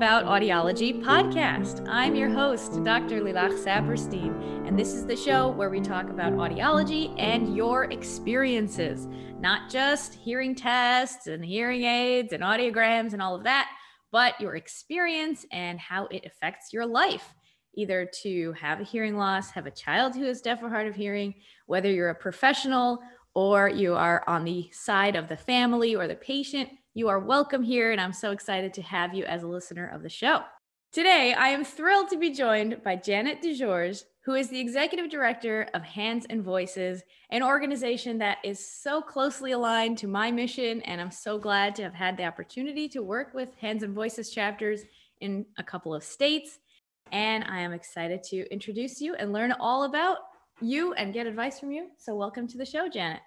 About Audiology podcast. I'm your host, Dr. Lilach Saperstein, and this is the show where we talk about audiology and your experiences, not just hearing tests and hearing aids and audiograms and all of that, but your experience and how it affects your life. Either to have a hearing loss, have a child who is deaf or hard of hearing, whether you're a professional or you are on the side of the family or the patient you are welcome here, and I'm so excited to have you as a listener of the show. Today, I am thrilled to be joined by Janet DesGeorges, who is the executive director of Hands and Voices, an organization that is so closely aligned to my mission. And I'm so glad to have had the opportunity to work with Hands and Voices chapters in a couple of states. And I am excited to introduce you and learn all about you and get advice from you. So, welcome to the show, Janet.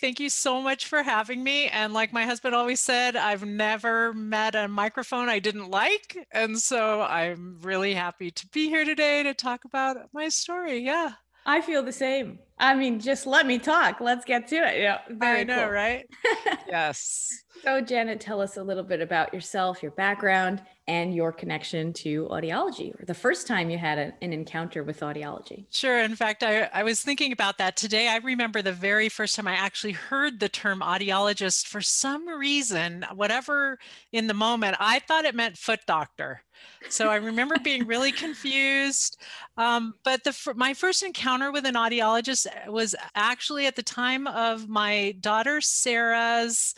Thank you so much for having me. And like my husband always said, I've never met a microphone I didn't like. And so I'm really happy to be here today to talk about my story. Yeah. I feel the same. I mean, just let me talk. Let's get to it. Yeah, very I know, cool. right? yes. So, Janet, tell us a little bit about yourself, your background, and your connection to audiology, or the first time you had a, an encounter with audiology. Sure. In fact, I, I was thinking about that today. I remember the very first time I actually heard the term audiologist for some reason, whatever in the moment, I thought it meant foot doctor. So I remember being really confused. Um, but the my first encounter with an audiologist was actually at the time of my daughter Sarah's.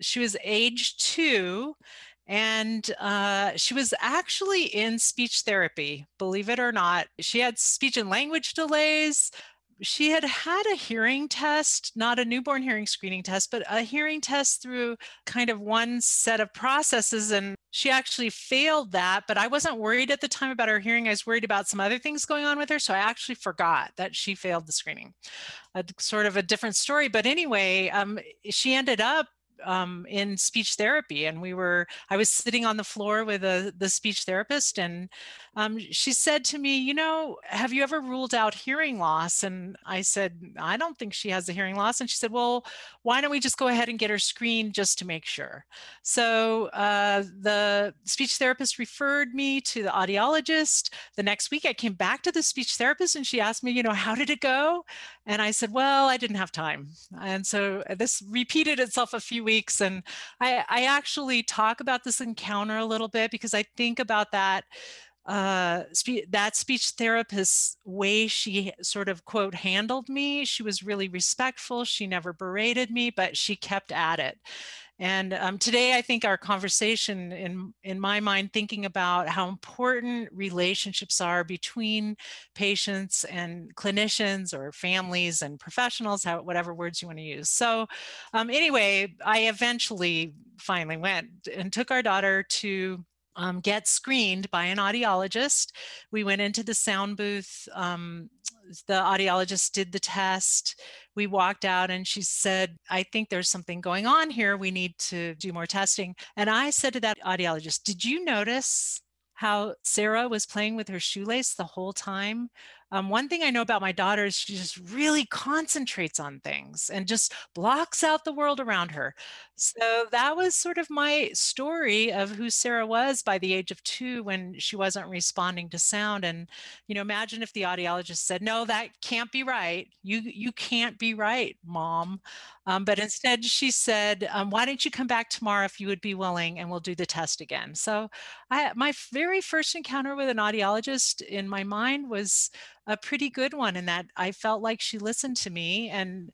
She was age two, and uh, she was actually in speech therapy. Believe it or not, she had speech and language delays she had had a hearing test, not a newborn hearing screening test, but a hearing test through kind of one set of processes. And she actually failed that. But I wasn't worried at the time about her hearing. I was worried about some other things going on with her. So I actually forgot that she failed the screening. A, sort of a different story. But anyway, um, she ended up um, in speech therapy and we were i was sitting on the floor with a, the speech therapist and um, she said to me you know have you ever ruled out hearing loss? And i said i don't think she has a hearing loss. And she said well why don't we just go ahead and get her screened just to make sure? So uh, the speech therapist referred me to the audiologist. The next week i came back to the speech therapist and she asked me you know how did it go? And i said well i didn't have time. And so this repeated itself a few weeks. And I, I actually talk about this encounter a little bit because I think about that uh, spe- that speech therapist's way she sort of quote handled me. She was really respectful. She never berated me, but she kept at it. And um, today, I think our conversation, in in my mind, thinking about how important relationships are between patients and clinicians, or families and professionals, how, whatever words you want to use. So, um, anyway, I eventually finally went and took our daughter to um, get screened by an audiologist. We went into the sound booth. Um, the audiologist did the test. We walked out and she said, I think there's something going on here. We need to do more testing. And I said to that audiologist, Did you notice how Sarah was playing with her shoelace the whole time? Um, one thing I know about my daughter is she just really concentrates on things and just blocks out the world around her. So that was sort of my story of who Sarah was by the age of two when she wasn't responding to sound. And, you know, imagine if the audiologist said, no, that can't be right. You, you can't be right, mom. Um, but instead she said, um, why don't you come back tomorrow if you would be willing and we'll do the test again. So I, my very first encounter with an audiologist in my mind was a pretty good one in that I felt like she listened to me and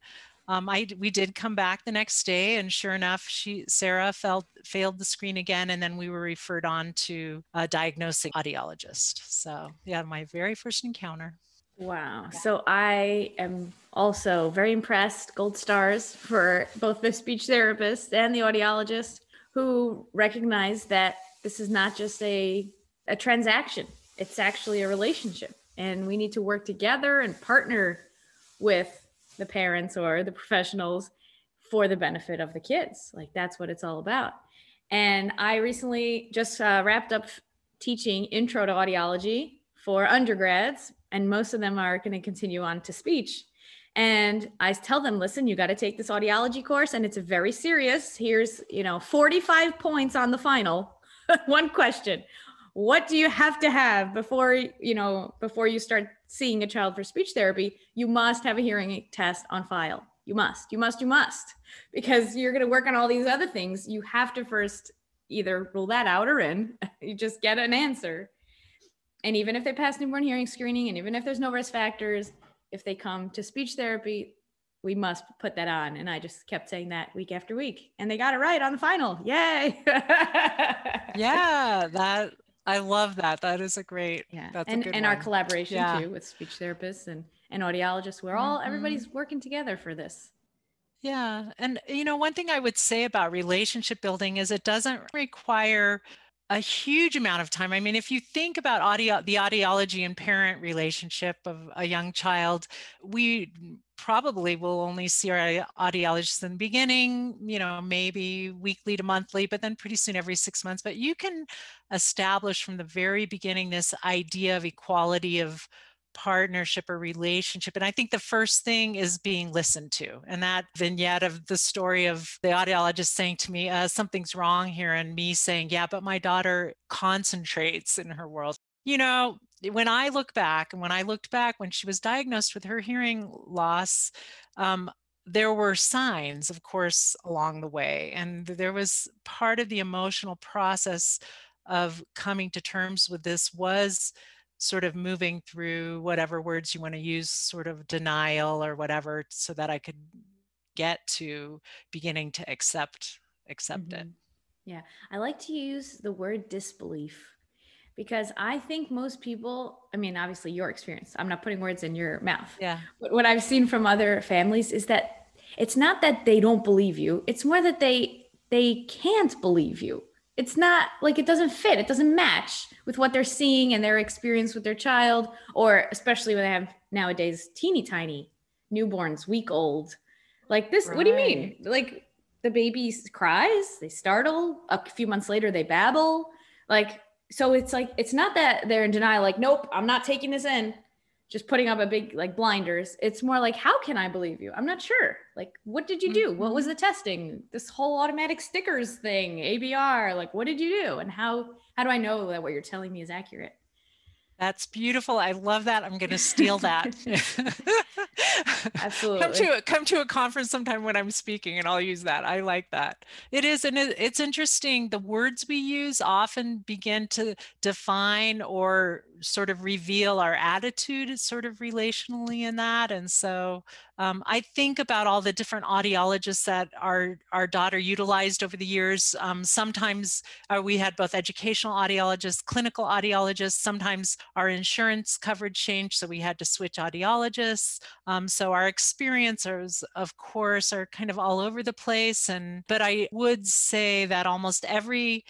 um, I we did come back the next day, and sure enough, she Sarah felt failed the screen again, and then we were referred on to a diagnosing audiologist. So yeah, my very first encounter. Wow. So I am also very impressed. Gold stars for both the speech therapist and the audiologist who recognize that this is not just a a transaction; it's actually a relationship. And we need to work together and partner with the parents or the professionals for the benefit of the kids. Like that's what it's all about. And i recently just uh, wrapped up teaching intro to audiology for undergrads and most of them are going to continue on to speech and i tell them listen you got to take this audiology course and it's very serious here's you know 45 points on the final one question. What do you have to have before, you know, before you start seeing a child for speech therapy? You must have a hearing test on file. You must, you must, you must, because you're going to work on all these other things. You have to first either rule that out or in. You just get an answer. And even if they pass newborn hearing screening, and even if there's no risk factors, if they come to speech therapy, we must put that on. And I just kept saying that week after week. And they got it right on the final. Yay. yeah, that I love that. That is a great yeah. That's and, and one. our collaboration yeah. too with speech therapists and, and audiologists. We're all mm-hmm. everybody's working together for this. Yeah. And you know, one thing I would say about relationship building is it doesn't require a huge amount of time. I mean, if you think about audio, the audiology and parent relationship of a young child, we probably will only see our audiologist in the beginning, you know, maybe weekly to monthly, but then pretty soon every six months. But you can establish from the very beginning this idea of equality of partnership or relationship. And I think the first thing is being listened to. And that vignette of the story of the audiologist saying to me, uh, something's wrong here, and me saying, yeah, but my daughter concentrates in her world. You know, when I look back, and when I looked back when she was diagnosed with her hearing loss, um, there were signs, of course, along the way. And there was part of the emotional process of coming to terms with this was sort of moving through whatever words you want to use, sort of denial or whatever, so that I could get to beginning to accept accept mm-hmm. it. Yeah, I like to use the word disbelief because I think most people, I mean, obviously your experience, I'm not putting words in your mouth. Yeah. But what I've seen from other families is that it's not that they don't believe you, it's more that they they can't believe you it's not like it doesn't fit. It doesn't match with what they're seeing and their experience with their child or especially when they have nowadays teeny tiny newborns week old. Like this right. what do you mean? Like the baby cries they startle a few months later they babble. Like so it's like it's not that they're in denial like nope i'm not taking this in just putting up a big like blinders. It's more like, how can I believe you? I'm not sure. Like, what did you do? Mm-hmm. What was mm-hmm. the testing? This whole automatic stickers thing, ABR, like what did you do? And how how do I know that what you're telling me is accurate? That's beautiful. I love that. I'm going to steal that. Absolutely. come to a, come to a conference sometime when I'm speaking, and I'll use that. I like that. It is, and it's interesting. The words we use often begin to define or sort of reveal our attitude, sort of relationally in that. And so um, I think about all the different audiologists that our, our daughter utilized over the years. Um, sometimes uh, we had both educational audiologists, clinical audiologists, sometimes our insurance coverage changed, so we had to switch audiologists. Um, so our experiences, of course, are kind of all over the place. And but I would say that almost every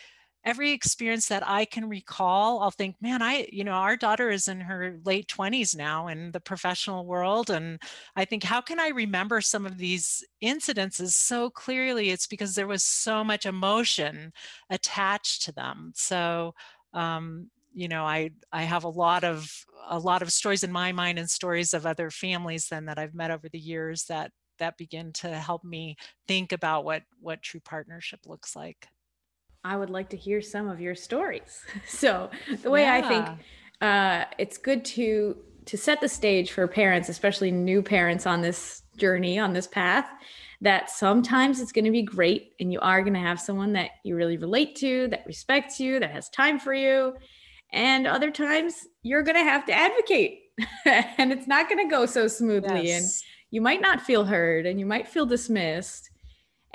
every experience that I can recall, I'll think, man, I, you know, our daughter is in her late 20s now in the professional world. And I think, how can I remember some of these incidences so clearly? It's because there was so much emotion attached to them. So, um, you know, I I have a lot of a lot of stories in my mind and stories of other families then that I've met over the years that that begin to help me think about what what true partnership looks like. I would like to hear some of your stories. So the way yeah. I think uh, it's good to to set the stage for parents, especially new parents on this journey, on this path, that sometimes it's going to be great and you are going to have someone that you really relate to, that respects you, that has time for you. And other times you're going to have to advocate and it's not going to go so smoothly. Yes. And you might not feel heard and you might feel dismissed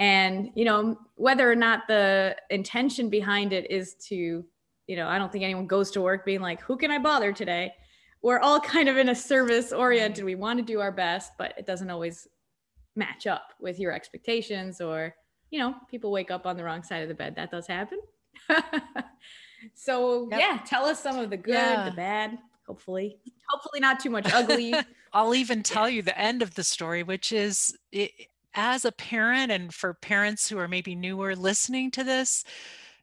and you know whether or not the intention behind it is to you know i don't think anyone goes to work being like who can i bother today? We're all kind of in a service oriented. We want to do our best but it doesn't always match up with your expectations or you know people wake up on the wrong side of the bed. That does happen. So yep. yeah tell us some of the good yeah. the bad hopefully. Hopefully not too much ugly. I'll even tell you the end of the story which is it, as a parent and for parents who are maybe newer listening to this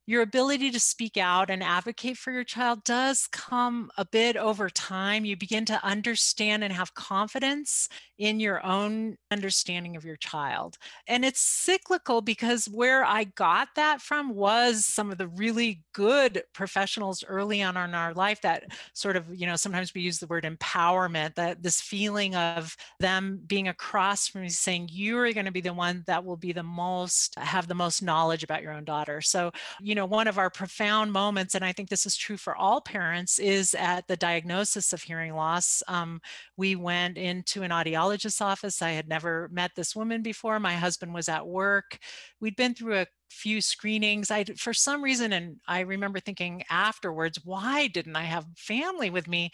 your ability to speak out and advocate for your child does come a bit over time. You begin to understand and have confidence in your own understanding of your child. And it's cyclical because where I got that from was some of the really good professionals early on in our life that sort of, you know, sometimes we use the word empowerment, that this feeling of them being across from me saying, you are going to be the one that will be the most, have the most knowledge about your own daughter. So, you know, one of our profound moments, and I think this is true for all parents, is at the diagnosis of hearing loss. Um, we went into an audiologist's office. I had never met this woman before. My husband was at work. We'd been through a few screenings. I, for some reason, and I remember thinking afterwards, why didn't I have family with me?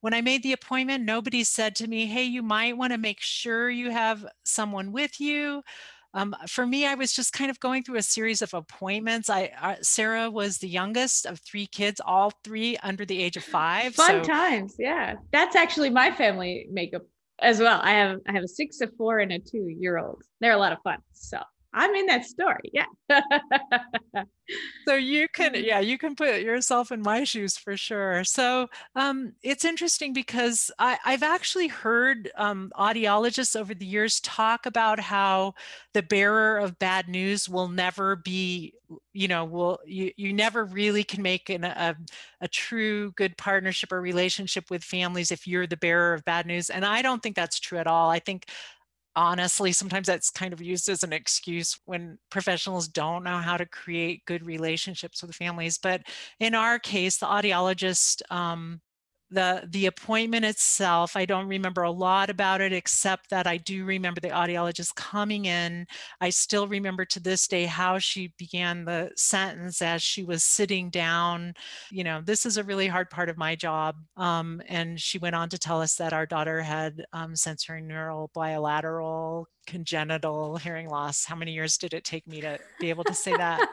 When I made the appointment, nobody said to me, hey, you might want to make sure you have someone with you. Um, for me, I was just kind of going through a series of appointments. I uh, Sarah was the youngest of three kids, all three under the age of five. Fun so. times, yeah. That's actually my family makeup as well. I have I have a six, a four, and a two year old. They're a lot of fun. So I'm in that story. Yeah. so you can, yeah, you can put yourself in my shoes for sure. So um, it's interesting because I, have actually heard um, audiologists over the years talk about how the bearer of bad news will never be, you know, will you, you never really can make an, a, a true good partnership or relationship with families if you're the bearer of bad news. And I don't think that's true at all. I think honestly, sometimes that's kind of used as an excuse when professionals don't know how to create good relationships with families. But in our case, the audiologist um, the the appointment itself i don't remember a lot about it except that i do remember the audiologist coming in. I still remember to this day how she began the sentence as she was sitting down. You know this is a really hard part of my job um, and she went on to tell us that our daughter had um, sensorineural bilateral congenital hearing loss. How many years did it take me to be able to say that?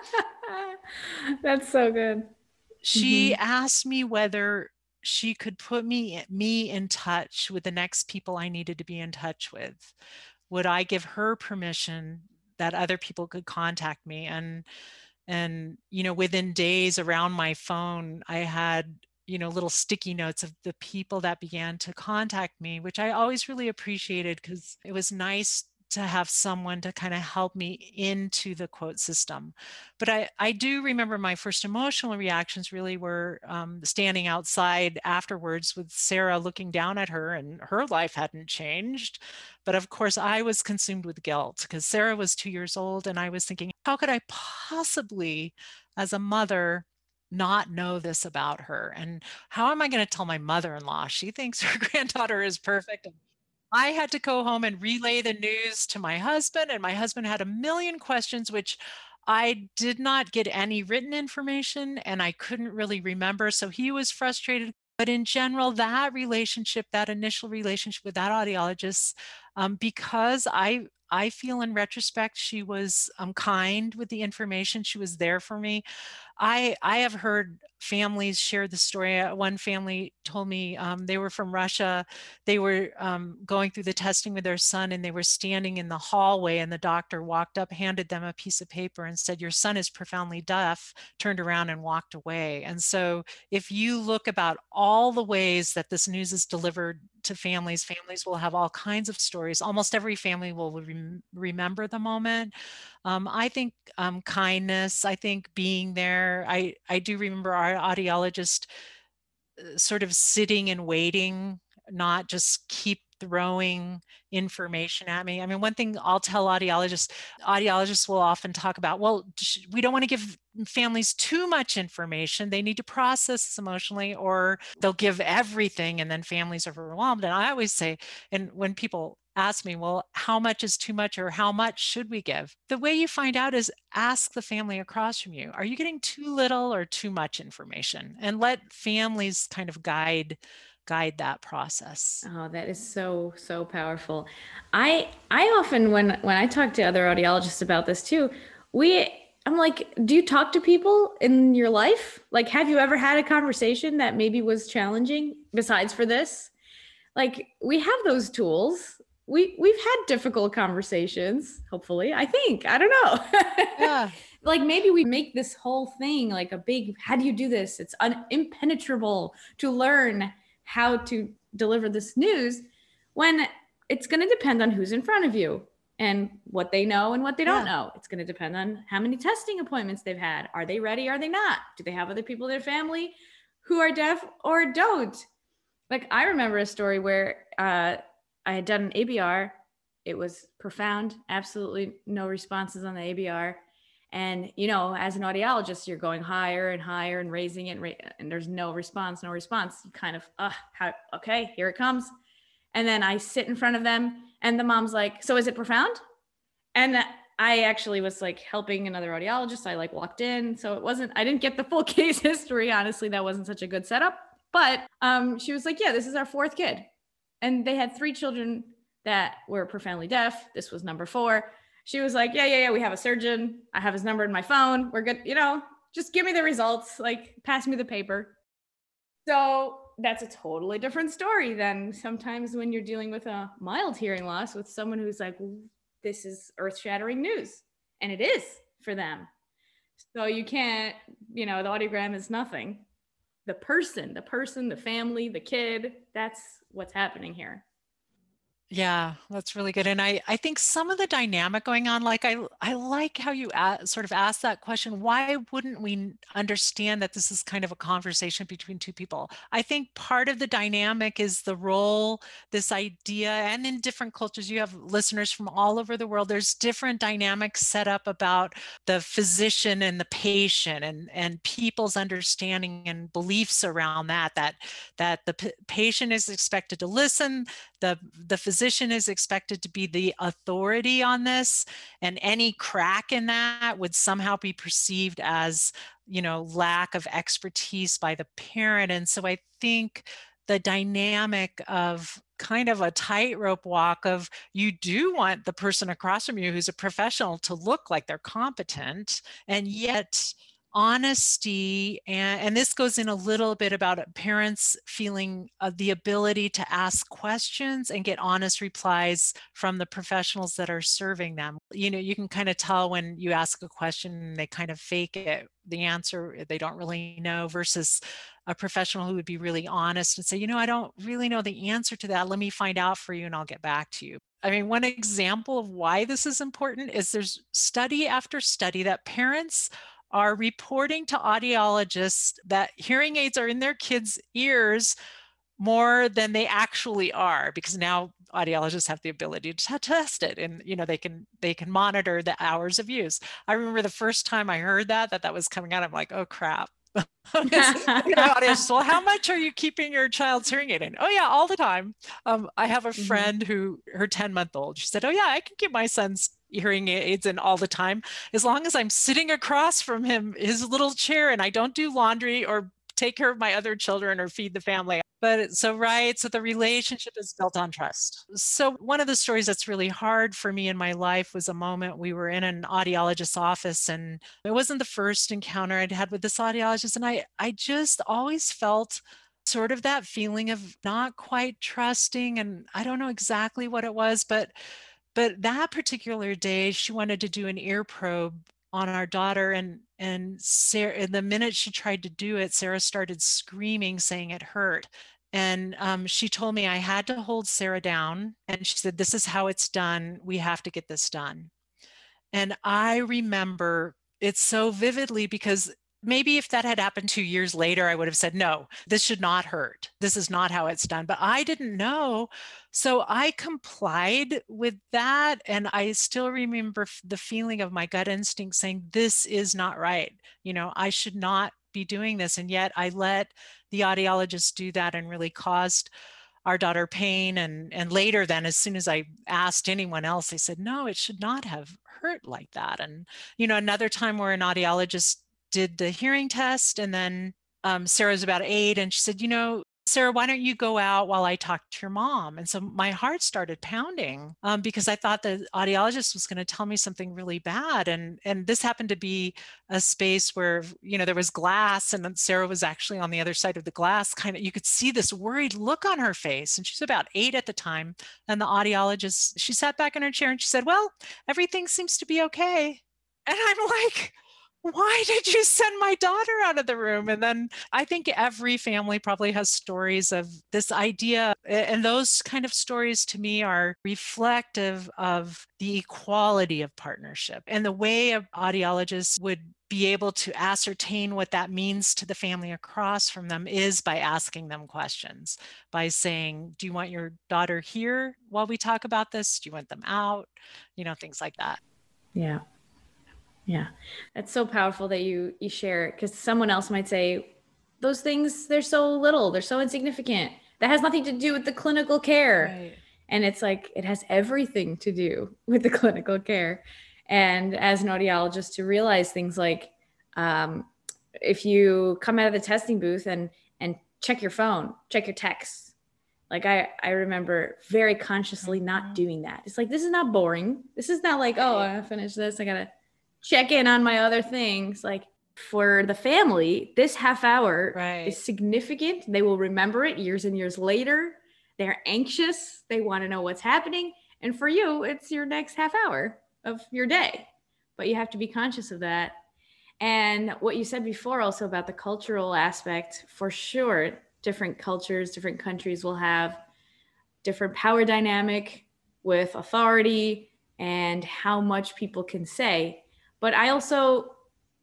That's so good. She mm-hmm. asked me whether she could put me me in touch with the next people I needed to be in touch with. Would I give her permission that other people could contact me? And and you know, within days around my phone, I had you know little sticky notes of the people that began to contact me which i always really appreciated because it was nice to have someone to kind of help me into the quote system. But I, I do remember my first emotional reactions really were um, standing outside afterwards with Sarah looking down at her, and her life hadn't changed. But of course, I was consumed with guilt because Sarah was two years old, and I was thinking, how could I possibly, as a mother, not know this about her? And how am I going to tell my mother in law? She thinks her granddaughter is perfect. I had to go home and relay the news to my husband, and my husband had a million questions, which I did not get any written information and I couldn't really remember. So he was frustrated. But in general, that relationship, that initial relationship with that audiologist, um, because I I feel in retrospect she was um, kind with the information. She was there for me. I I have heard families share the story. Uh, one family told me um, they were from Russia. They were um, going through the testing with their son, and they were standing in the hallway, and the doctor walked up, handed them a piece of paper, and said, "Your son is profoundly deaf." Turned around and walked away. And so, if you look about all the ways that this news is delivered to families, families will have all kinds of stories. Almost every family will rem- remember the moment. Um, I think um, kindness. I think being there. I I do remember our audiologist uh, sort of sitting and waiting, not just keep throwing information at me. I mean, one thing I'll tell audiologists, audiologists will often talk about, well, we don't want to give families too much information. They need to process this emotionally, or they'll give everything and then families are overwhelmed. And I always say, and when people ask me, well, how much is too much or how much should we give? The way you find out is ask the family across from you. Are you getting too little or too much information? And let families kind of guide guide that process. Oh, that is so so powerful. I I often when when I talk to other audiologists about this too, we I'm like, do you talk to people in your life? Like have you ever had a conversation that maybe was challenging besides for this? Like we have those tools. We we've had difficult conversations, hopefully. I think. I don't know. Yeah. like maybe we make this whole thing like a big how do you do this it's un- impenetrable to learn how to deliver this news when it's going to depend on who's in front of you and what they know and what they don't yeah. know. It's going to depend on how many testing appointments they've had. Are they ready? Are they not? Do they have other people in their family who are deaf or don't? Like I remember a story where uh, I had done an ABR. It was profound, absolutely no responses on the ABR. And you know, as an audiologist, you're going higher and higher and raising it, and, there's no response, no response. You kind of, uh, how, okay, here it comes. And then I sit in front of them, and the mom's like, "So is it profound?" And I actually was like helping another audiologist. I like walked in, so it wasn't. I didn't get the full case history. Honestly, that wasn't such a good setup. But um, she was like, "Yeah, this is our fourth kid," and they had three children that were profoundly deaf. This was number four she was like, Yeah, yeah, yeah, we have a surgeon. I have his number in my phone. We're good. You know, just give me the results, like, pass me the paper. So that's a totally different story than sometimes when you're dealing with a mild hearing loss with someone who's like, This is earth shattering news. And it is for them. So you can't, you know, the audiogram is nothing. The person, the person, the family, the kid, that's what's happening here. Yeah, that's really good. And I, I think some of the dynamic going on, like I, I like how you sort of ask that question. Why wouldn't we understand that this is kind of a conversation between two people? I think part of the dynamic is the role, this idea, and in different cultures, you have listeners from all over the world. There's different dynamics set up about the physician and the patient, and and people's understanding and beliefs around that. That that the p- patient is expected to listen, the the physician is expected to be the authority on this and any crack in that would somehow be perceived as you know lack of expertise by the parent. And so i think the dynamic of kind of a tightrope walk of you do want the person across from you who's a professional to look like they're competent and yet honesty and, and this goes in a little bit about parents feeling uh, the ability to ask questions and get honest replies from the professionals that are serving them. You know you can kind of tell when you ask a question they kind of fake it the answer they don't really know versus a professional who would be really honest and say you know i don't really know the answer to that. Let me find out for you and i'll get back to you. I mean, one example of why this is important is there's study after study that parents are reporting to audiologists that hearing aids are in their kids' ears more than they actually are because now audiologists have the ability to test it and you know they can they can monitor the hours of use i remember the first time i heard that that that was coming out i'm like oh crap well, how much are you keeping your child's hearing aid in? Oh yeah, all the time. Um, I have a mm-hmm. friend who her 10 month old, she said, Oh yeah, I can keep my son's hearing aids in all the time. As long as i'm sitting across from him his little chair and i don't do laundry or take care of my other children or feed the family. But so right so the relationship is built on trust. So one of the stories that's really hard for me in my life was a moment we were in an audiologist's office and it wasn't the first encounter i'd had with this audiologist and i i just always felt sort of that feeling of not quite trusting and i don't know exactly what it was but but that particular day, she wanted to do an ear probe on our daughter and and Sarah and the minute she tried to do it, Sarah started screaming, saying it hurt. And um, she told me I had to hold Sarah down. And she said, This is how it's done. We have to get this done. And I remember it so vividly because maybe if that had happened two years later, I would have said, no, this should not hurt. This is not how it's done. But I didn't know. So I complied with that. And I still remember the feeling of my gut instinct saying, this is not right. You know, I should not be doing this. And yet I let the audiologist do that and really caused our daughter pain and and later then as soon as i asked anyone else they said no it should not have hurt like that and you know another time where an audiologist did the hearing test and then um, Sarah's about eight and she said, you know, Sarah, why don't you go out while I talk to your mom? And so my heart started pounding um, because I thought the audiologist was going to tell me something really bad. And and this happened to be a space where you know there was glass, and Sarah was actually on the other side of the glass. Kind of, you could see this worried look on her face. And she's about eight at the time. And the audiologist, she sat back in her chair and she said, "Well, everything seems to be okay." And I'm like, why did you send my daughter out of the room? And then I think every family probably has stories of this idea. And those kind of stories to me are reflective of the equality of partnership and the way a audiologist would be able to ascertain what that means to the family across from them is by asking them questions, by saying, Do you want your daughter here while we talk about this? Do you want them out? You know, things like that. Yeah. Yeah. That's so powerful that you you share it because someone else might say, those things, they're so little, they're so insignificant. That has nothing to do with the clinical care. Right. And it's like it has everything to do with the clinical care and as an audiologist to realize things like um, if you come out of the testing booth and and check your phone check your texts like i i remember very consciously not mm-hmm. doing that it's like this is not boring this is not like oh i finished this i gotta check in on my other things like for the family this half hour right. is significant they will remember it years and years later they're anxious they want to know what's happening and for you it's your next half hour of your day. But you have to be conscious of that. And what you said before also about the cultural aspect, for sure, different cultures, different countries will have different power dynamic with authority and how much people can say. But I also,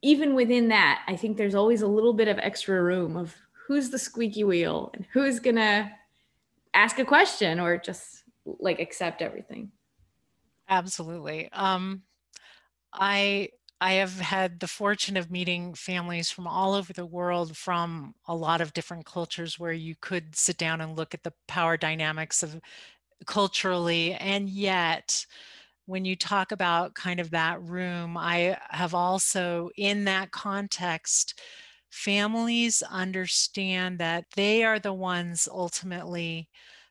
even within that, I think there's always a little bit of extra room of who's the squeaky wheel and who's gonna ask a question or just like accept everything. Absolutely. Um, I I have had the fortune of meeting families from all over the world from a lot of different cultures where you could sit down and look at the power dynamics of culturally and yet when you talk about kind of that room I have also in that context families understand that they are the ones ultimately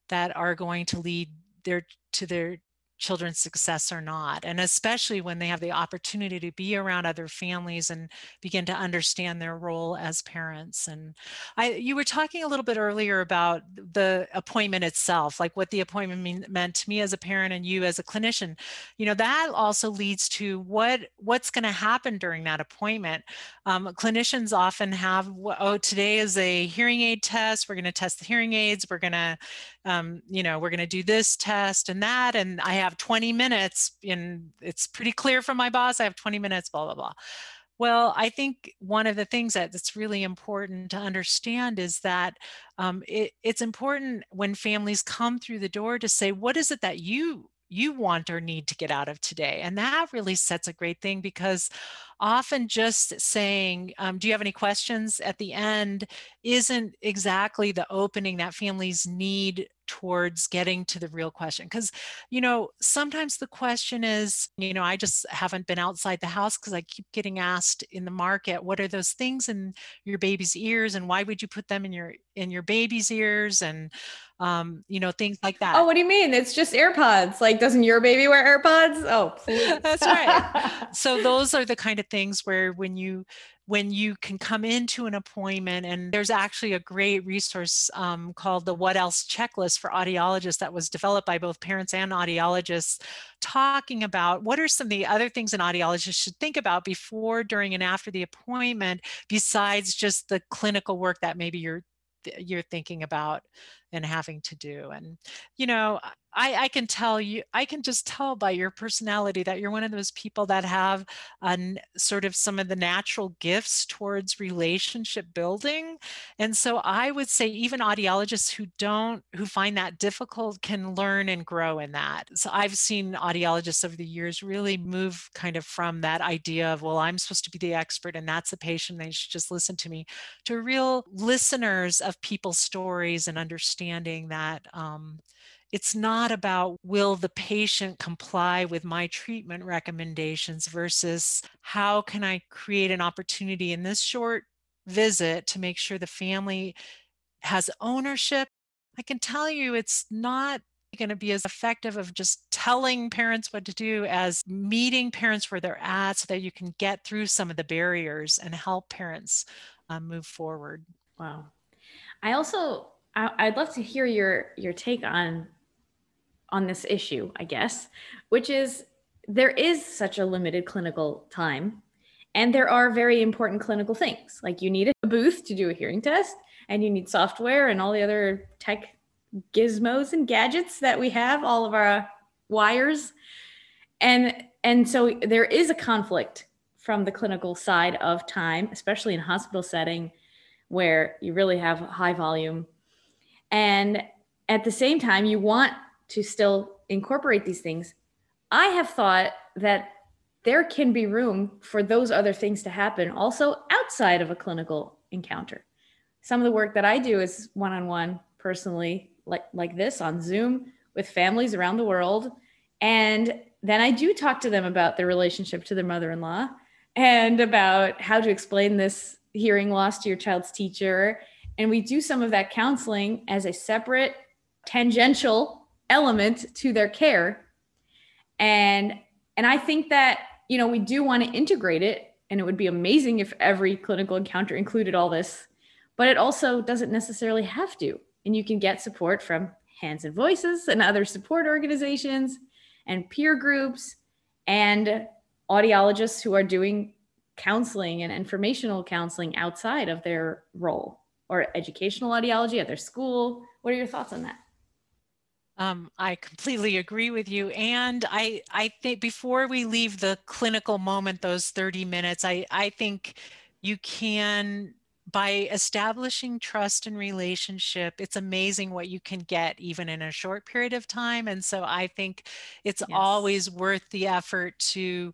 that are going to lead their to their children's success or not. And especially when they have the opportunity to be around other families and begin to understand their role as parents. And I, you were talking a little bit earlier about the appointment itself, like what the appointment mean, meant to me as a parent and you as a clinician. You know, that also leads to what what's going to happen during that appointment. Um, clinicians often have, oh, today is a hearing aid test. We're going to test the hearing aids. We're going to, um, you know, we're going to do this test and that. And I have 20 minutes and it's pretty clear from my boss, I have 20 minutes, blah, blah, blah. Well, I think one of the things that that's really important to understand is that um, it, it's important when families come through the door to say, what is it that you you want or need to get out of today. And that really sets a great thing because often just saying, um, Do you have any questions? at the end isn't exactly the opening that families need towards getting to the real question because you know sometimes the question is you know i just haven't been outside the house because i keep getting asked in the market what are those things in your baby's ears and why would you put them in your in your baby's ears? and um, you know things like that. oh what do you mean? It's just airpods. Like doesn't your baby wear airpods? Oh that's right. so those are the kind of things where when you when you can come into an appointment and there's actually a great resource um, called the what else checklist for audiologists that was developed by both parents and audiologists talking about what are some of the other things an audiologist should think about before during and after the appointment besides just the clinical work that maybe you're you're thinking about and having to do and you know I, I can tell you i can just tell by your personality that you're one of those people that have um, sort of some of the natural gifts towards relationship building and so i would say even audiologists who don't who find that difficult can learn and grow in that. So i've seen audiologists over the years really move kind of from that idea of well i'm supposed to be the expert and that's the patient they should just listen to me to real listeners of people's stories and understand understanding that um, it's not about will the patient comply with my treatment recommendations versus how can I create an opportunity in this short visit to make sure the family has ownership. I can tell you it's not going to be as effective of just telling parents what to do as meeting parents where they're at so that you can get through some of the barriers and help parents uh, move forward. Wow. I also I, would love to hear your your take on on this issue, I guess, which is there is such a limited clinical time, And there are very important clinical things like you need a booth to do a hearing test, and you need software and all the other tech gizmos and gadgets that we have, all of our wires. And and so there is a conflict from the clinical side of time, especially in hospital setting where you really have high volume. And at the same time, you want to still incorporate these things. I have thought that there can be room for those other things to happen also outside of a clinical encounter. Some of the work that I do is one on one personally, like, like this on Zoom with families around the world. And then I do talk to them about their relationship to their mother in law and about how to explain this hearing loss to your child's teacher. And we do some of that counseling as a separate tangential element to their care. And and I think that, you know, we do want to integrate it and it would be amazing if every clinical encounter included all this, but it also doesn't necessarily have to. And you can get support from Hands and Voices and other support organizations and peer groups and audiologists who are doing counseling and informational counseling outside of their role or educational audiology at their school. What are your thoughts on that? Um, I completely agree with you. And I, I think before we leave the clinical moment, those 30 minutes, I, I think you can by establishing trust and relationship, it's amazing what you can get even in a short period of time. And so I think it's yes. always worth the effort to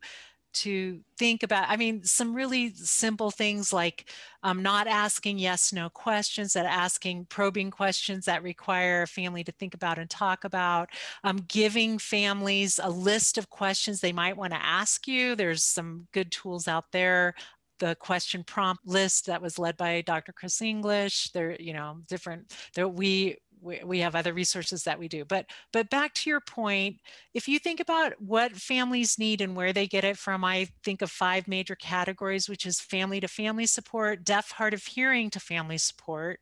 to think about i mean some really simple things like um, not asking yes no questions that asking probing questions that require a family to think about and talk about um, giving families a list of questions they might want to ask you there's some good tools out there the question prompt list that was led by Dr. Kris English. There, you know, different there we we, we have other resources that we do but but back to your point if you think about what families need and where they get it from i think of five major categories which is family to family support deaf hard of hearing to family support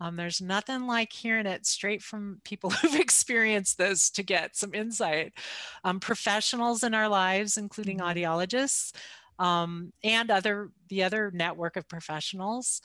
um, there's nothing like hearing it straight from people who've experienced this to get some insight um, professionals in our lives including mm-hmm. audiologists um, and other the other network of professionals.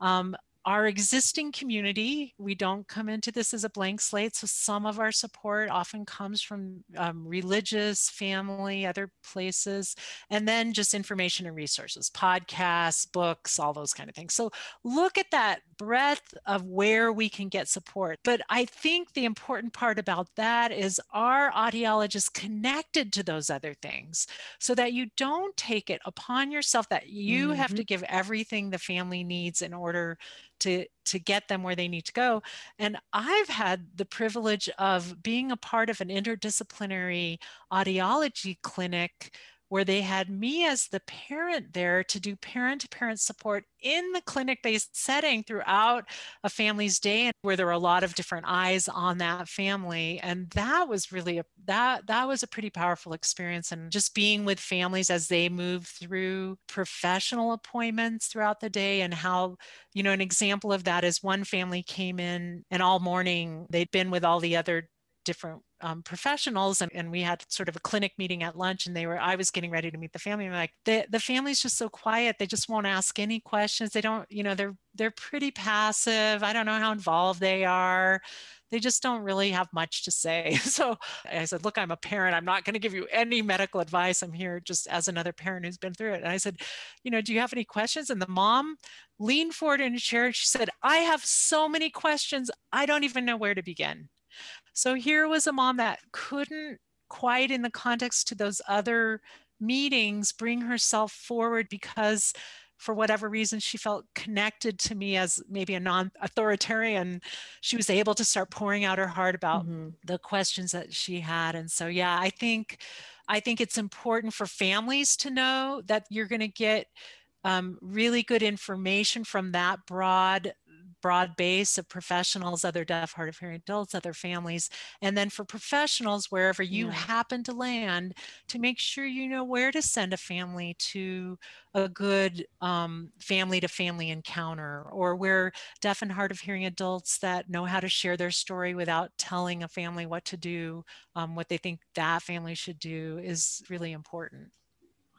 Um, our existing community, we don't come into this as a blank slate. So some of our support often comes from um, religious, family, other places, and then just information and resources, podcasts, books, all those kind of things. So look at that breadth of where we can get support. But I think the important part about that is our audiologists connected to those other things so that you don't take it upon yourself that you mm-hmm. have to give everything the family needs in order to to get them where they need to go. And i've had the privilege of being a part of an interdisciplinary audiology clinic where they had me as the parent there to do parent to parent support in the clinic based setting throughout a family's day and where there were a lot of different eyes on that family. And that was really a that that was a pretty powerful experience and just being with families as they move through professional appointments throughout the day and how you know an example of that is one family came in and all morning they'd been with all the other different um, professionals and, and, we had sort of a clinic meeting at lunch and they were i was getting ready to meet the family and like the, the family's just so quiet they just won't ask any questions they don't you know they're they're pretty passive i don't know how involved they are they just don't really have much to say. So i said look i'm a parent i'm not going to give you any medical advice i'm here just as another parent who's been through it. And i said you know do you have any questions? And the mom leaned forward in a chair she said i have so many questions i don't even know where to begin so here was a mom that couldn't quite in the context to those other meetings bring herself forward because for whatever reason she felt connected to me as maybe a non-authoritarian she was able to start pouring out her heart about mm-hmm. the questions that she had and so yeah i think i think it's important for families to know that you're going to get um, really good information from that broad broad base of professionals, other deaf, hard of hearing adults, other families. And then for professionals, wherever you yeah. happen to land, to make sure you know where to send a family to a good family to family encounter, or where deaf and hard of hearing adults that know how to share their story without telling a family what to do, um, what they think that family should do is really important.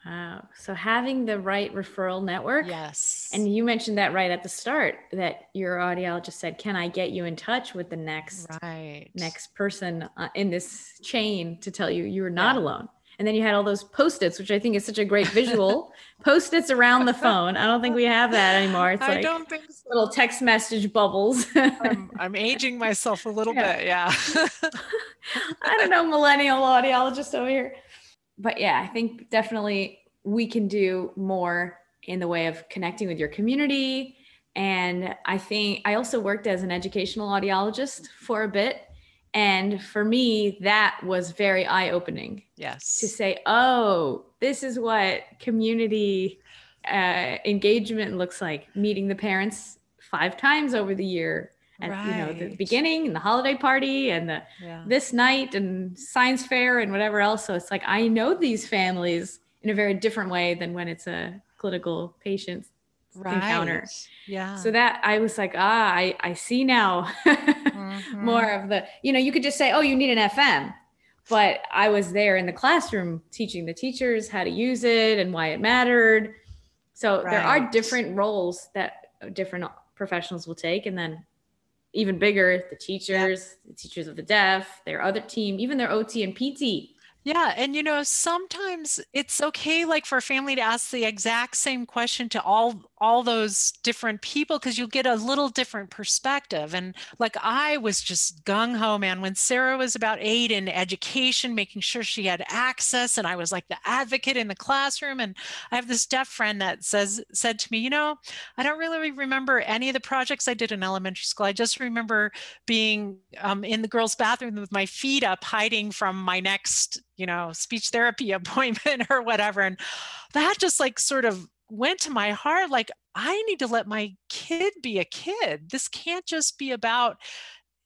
Wow. So having the right referral network. Yes. And you mentioned that right at the start that your audiologist said, "Can I get you in touch with the next right. next person uh, in this chain to tell you you're not yeah. alone?" And then you had all those post-its, which I think is such a great visual. post-its around the phone. I don't think we have that anymore. It's I like don't think so. little text message bubbles. I'm, I'm, aging myself a little yeah. bit. Yeah. I don't know, millennial audiologist over here but yeah, I think definitely we can do more in the way of connecting with your community. And I think I also worked as an educational audiologist for a bit. And for me, that was very eye opening. Yes. To say, oh, this is what community uh, engagement looks like meeting the parents five times over the year at right. you know the beginning and the holiday party and the yeah. this night and science fair and whatever else so it's like i know these families in a very different way than when it's a clinical patient right. encounter yeah so that i was like ah i i see now mm-hmm. more of the you know you could just say oh you need an fm but i was there in the classroom teaching the teachers how to use it and why it mattered so right. there are different roles that different professionals will take and then even bigger the teachers the teachers of the deaf their other team even their ot and pt yeah. And, you know, sometimes it's okay, like for a family to ask the exact same question to all all those different people because you'll get a little different perspective. And like I was just gung ho, man, when Sarah was about eight in education, making sure she had access. And I was like the advocate in the classroom. And I have this deaf friend that says, said to me, you know, I don't really remember any of the projects I did in elementary school. I just remember being um, in the girls' bathroom with my feet up, hiding from my next you know, speech therapy appointment or whatever. And that just like sort of went to my heart like, I need to let my kid be a kid. This can't just be about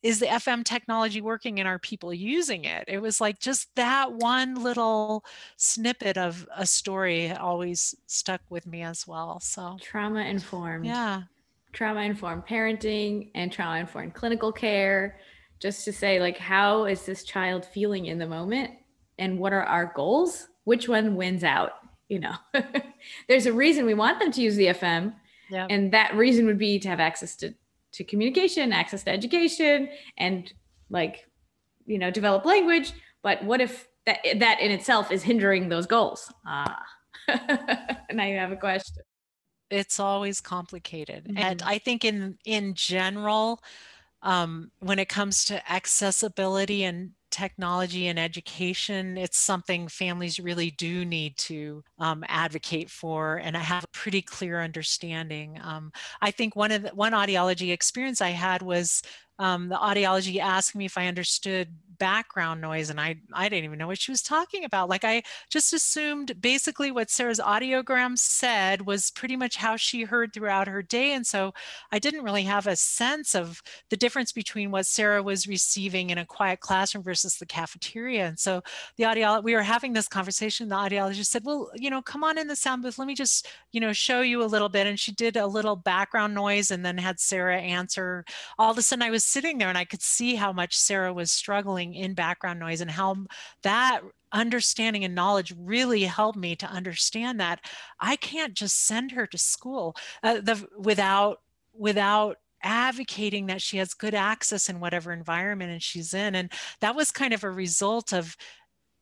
is the FM technology working and are people using it? It was like just that one little snippet of a story always stuck with me as well. So trauma informed. Yeah. Trauma informed parenting and trauma informed clinical care. Just to say, like, how is this child feeling in the moment? And what are our goals, which one wins out? You know, there's a reason we want them to use the FM. Yep. And that reason would be to have access to, to communication, access to education, and like, you know, develop language. But what if that that in itself is hindering those goals? Ah, now you have a question. It's always complicated, mm-hmm. and I think in in general, um, when it comes to accessibility and technology and education, it's something families really do need to um, advocate for, and I have a pretty clear understanding. Um, I think one of the, one audiology experience I had was um, the audiology asked me if I understood background noise and I, I didn't even know what she was talking about. Like I just assumed basically what Sarah's audiogram said was pretty much how she heard throughout her day. And so I didn't really have a sense of the difference between what Sarah was receiving in a quiet classroom versus the cafeteria. And so the audiologist, we were having this conversation. The audiologist said, well, you know, come on in the sound booth. Let me just, you know, show you a little bit. And she did a little background noise and then had Sarah answer. All of a sudden I was sitting there and I could see how much Sarah was struggling in background noise and how that understanding and knowledge really helped me to understand that I can't just send her to school uh, the, without without advocating that she has good access in whatever environment and she's in. And that was kind of a result of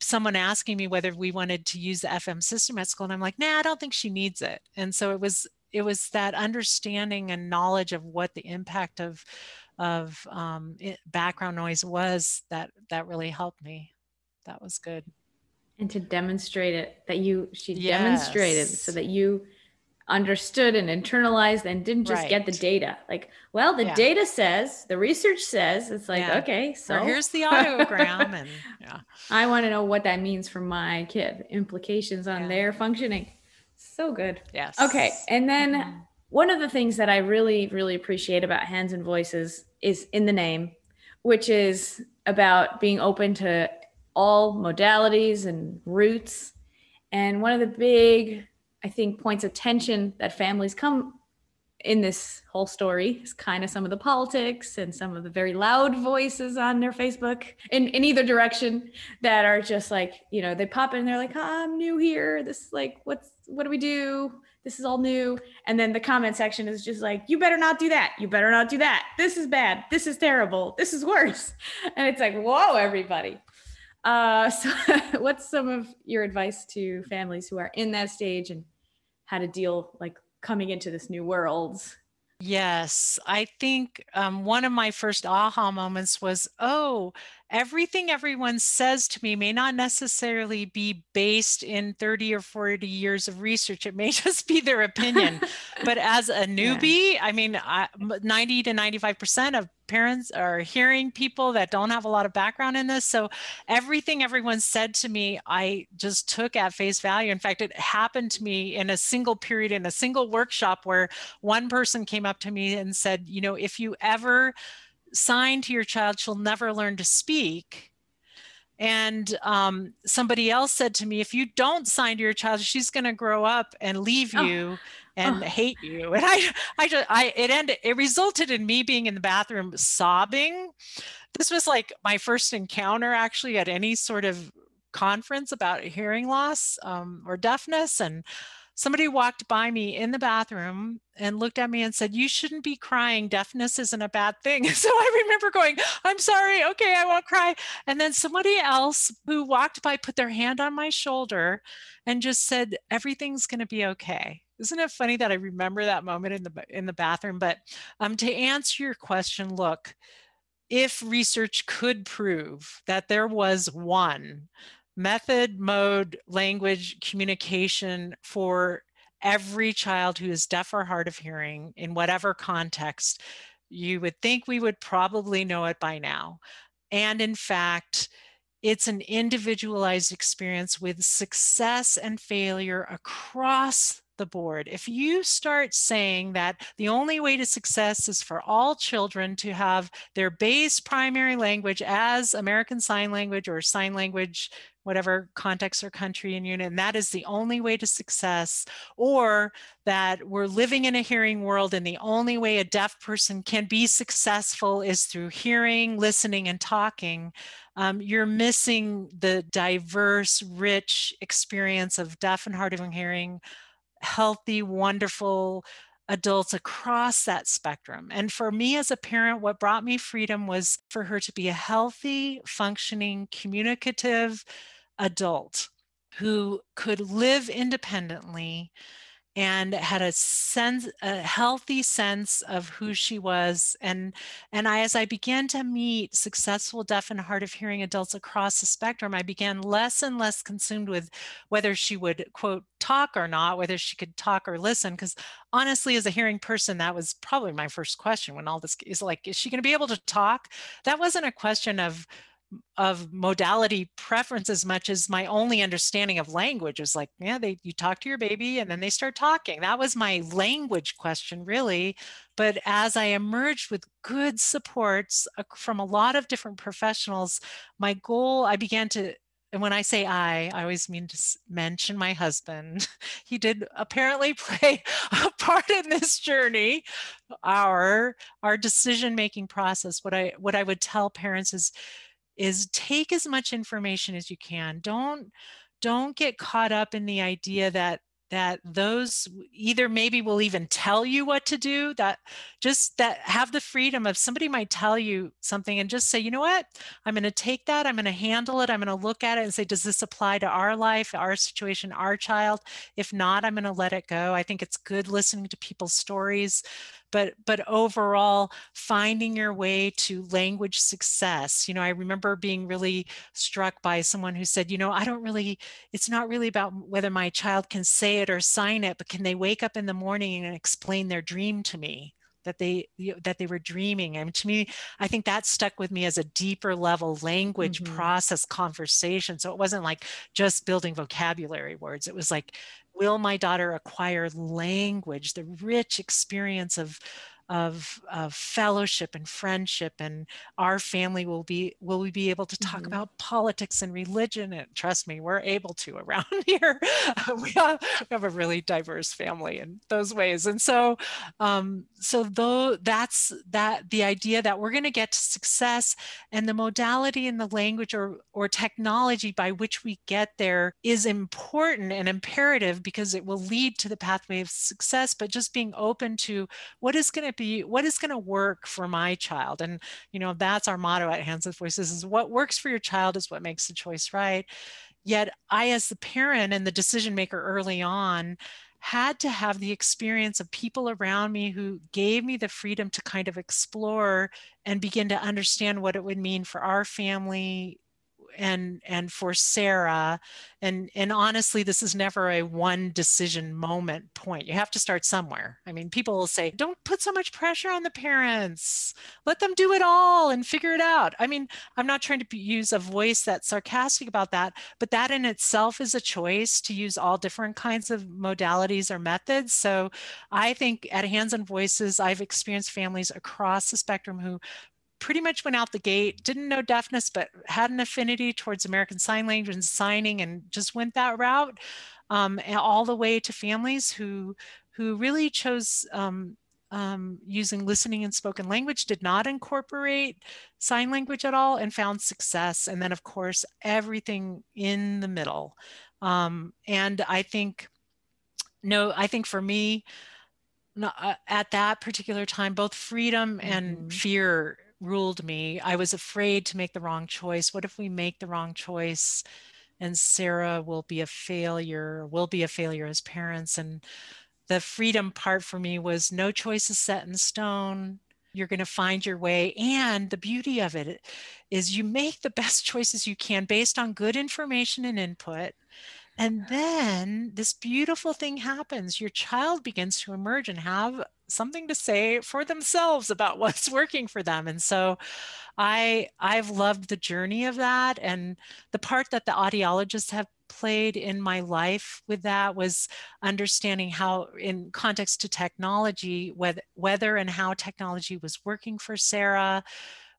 someone asking me whether we wanted to use the FM system at school. And I'm like nah I don't think she needs it. And so it was it was that understanding and knowledge of what the impact of of um, it, background noise was that that really helped me. That was good. And to demonstrate it, that you she yes. demonstrated so that you understood and internalized and didn't just right. get the data. Like, well, the yeah. data says, the research says, it's like, yeah. okay, so or here's the audiogram. and yeah. I want to know what that means for my kid, implications on yeah. their functioning. So good. Yes. Okay. And then mm-hmm. One of the things that I really, really appreciate about Hands and Voices is in the name, which is about being open to all modalities and routes. And one of the big, I think, points of tension that families come in this whole story is kind of some of the politics and some of the very loud voices on their Facebook in, in either direction that are just like, you know, they pop in and they're like, I'm new here. This is like, what's, what do we do? This is all new. And then the comment section is just like, you better not do that. You better not do that. This is bad. This is terrible. This is worse. And it's like, whoa, everybody. Uh, so what's some of your advice to families who are in that stage and how to deal like coming into this new world? Yes, I think um, one of my first aha moments was, oh, everything everyone says to me may not necessarily be based in 30 or 40 years of research. It may just be their opinion. but as a newbie, yeah. I mean, I, 90 to 95% of parents are hearing people that don't have a lot of background in this. So everything everyone said to me, I just took at face value. In fact, it happened to me in a single period, in a single workshop where one person came up to me and said, you know, if you ever sign to your child, she'll never learn to speak. And um, somebody else said to me, if you don't sign to your child, she's going to grow up and leave oh. you and oh. hate you. And I, I just, I, it ended, it resulted in me being in the bathroom sobbing. This was like my first encounter actually at any sort of conference about hearing loss um, or deafness. And somebody walked by me in the bathroom and looked at me and said, You shouldn't be crying. Deafness isn't a bad thing. So I remember going, I'm sorry. Okay, I won't cry. And then somebody else who walked by put their hand on my shoulder and just said, Everything's going to be okay. Isn't it funny that I remember that moment in the in the bathroom? But um, to answer your question, look, if research could prove that there was one method, mode, language, communication for every child who is deaf or hard of hearing in whatever context, you would think we would probably know it by now. And in fact, it's an individualized experience with success and failure across the board. If you start saying that the only way to success is for all children to have their base primary language as American Sign Language or sign language, whatever context or country and unit, and that is the only way to success, or that we're living in a hearing world and the only way a deaf person can be successful is through hearing, listening, and talking, um, you're missing the diverse, rich experience of deaf and hard of hearing healthy, wonderful adults across that spectrum. And for me as a parent, what brought me freedom was for her to be a healthy, functioning, communicative adult who could live independently and had a sense a healthy sense of who she was and and i as i began to meet successful deaf and hard of hearing adults across the spectrum i began less and less consumed with whether she would quote talk or not whether she could talk or listen because honestly as a hearing person that was probably my first question when all this is like is she going to be able to talk? That wasn't a question of of modality preference as much as my only understanding of language was like yeah they you talk to your baby and then they start talking that was my language question really but as i emerged with good supports from a lot of different professionals my goal i began to and when I say I, I always mean to mention my husband. He did apparently play a part in this journey, our our decision making process. What I what I would tell parents is is take as much information as you can. Don't don't get caught up in the idea that that those either maybe will even tell you what to do that just that have the freedom of somebody might tell you something and just say you know what? I'm going to take that i'm going to handle it i'm going to look at it and say does this apply to our life our situation our child? If not i'm going to let it go. I think it's good listening to people's stories but but overall finding your way to language success you know i remember being really struck by someone who said you know i don't really it's not really about whether my child can say it or sign it but can they wake up in the morning and explain their dream to me that they that they were dreaming. And to me i think that stuck with me as a deeper level language mm-hmm. process conversation. So it wasn't like just building vocabulary words. It was like will my daughter acquire language, the rich experience of, of, of fellowship and friendship and our family will be will we be able to talk mm-hmm. about politics and religion and trust me we're able to around here we, have, we have a really diverse family in those ways and so um, so though that's that the idea that we're going to get to success and the modality and the language or or technology by which we get there is important and imperative because it will lead to the pathway of success but just being open to what is going to be what is going to work for my child? And you know that's our motto at hands and voices is what works for your child is what makes the choice right. Yet i as the parent and the decision maker early on had to have the experience of people around me who gave me the freedom to kind of explore and begin to understand what it would mean for our family and and for Sarah and and honestly this is never a one decision moment point. You have to start somewhere. I mean people will say don't put so much pressure on the parents. Let them do it all and figure it out. I mean i'm not trying to use a voice that's sarcastic about that but that in itself is a choice to use all different kinds of modalities or methods. So i think at hands and voices i've experienced families across the spectrum who pretty much went out the gate, didn't know deafness, but had an affinity towards American Sign Language and signing and just went that route. Um, all the way to families who who really chose um, um, using listening and spoken language, did not incorporate sign language at all, and found success. And then, of course, everything in the middle. Um, and I think, no, I think for me, uh, at that particular time, both freedom and mm-hmm. fear ruled me. I was afraid to make the wrong choice. What if we make the wrong choice and Sarah will be a failure, will be a failure as parents? And the freedom part for me was no choice is set in stone. You're going to find your way. And the beauty of it is you make the best choices you can based on good information and input. And then this beautiful thing happens. Your child begins to emerge and have something to say for themselves about what's working for them. And so I I've loved the journey of that and the part that the audiologists have played in my life with that was understanding how in context to technology whether whether and how technology was working for Sarah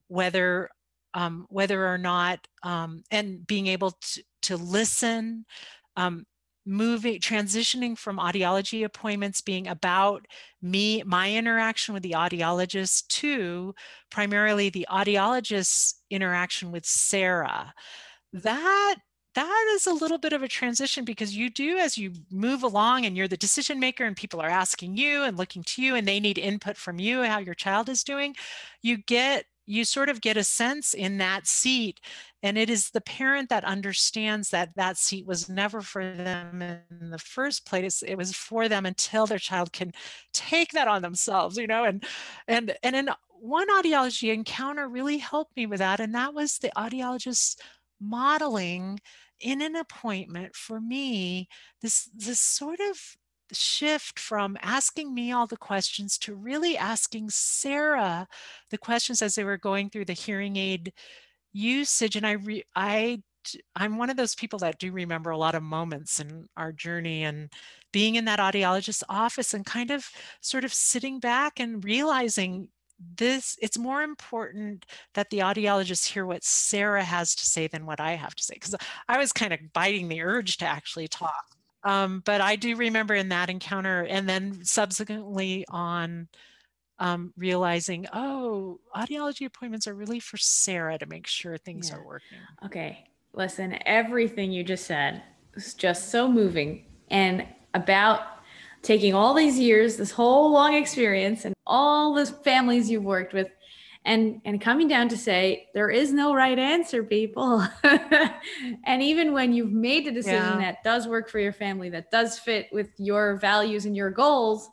whether um, whether or not um, and being able to, to listen um, moving transitioning from audiology appointments being about me my interaction with the audiologist to primarily the audiologist's interaction with sarah. That that is a little bit of a transition because you do as you move along and you're the decision maker and people are asking you and looking to you and they need input from you how your child is doing you get you sort of get a sense in that seat and it is the parent that understands that that seat was never for them in the first place it was for them until their child can take that on themselves you know and and and in one audiology encounter really helped me with that and that was the audiologist modeling in an appointment for me this this sort of shift from asking me all the questions to really asking Sarah the questions as they were going through the hearing aid usage. And I, re, I, I'm one of those people that do remember a lot of moments in our journey and being in that audiologist's office and kind of sort of sitting back and realizing this it's more important that the audiologist hear what sarah has to say than what i have to say because i was kind of biting the urge to actually talk um, but I do remember in that encounter, and then subsequently on um, realizing, oh, audiology appointments are really for Sarah to make sure things yeah. are working. Okay, listen, everything you just said was just so moving, and about taking all these years, this whole long experience, and all the families you've worked with, and and coming down to say there is no right answer people and even when you've made the decision yeah. that does work for your family that does fit with your values and your goals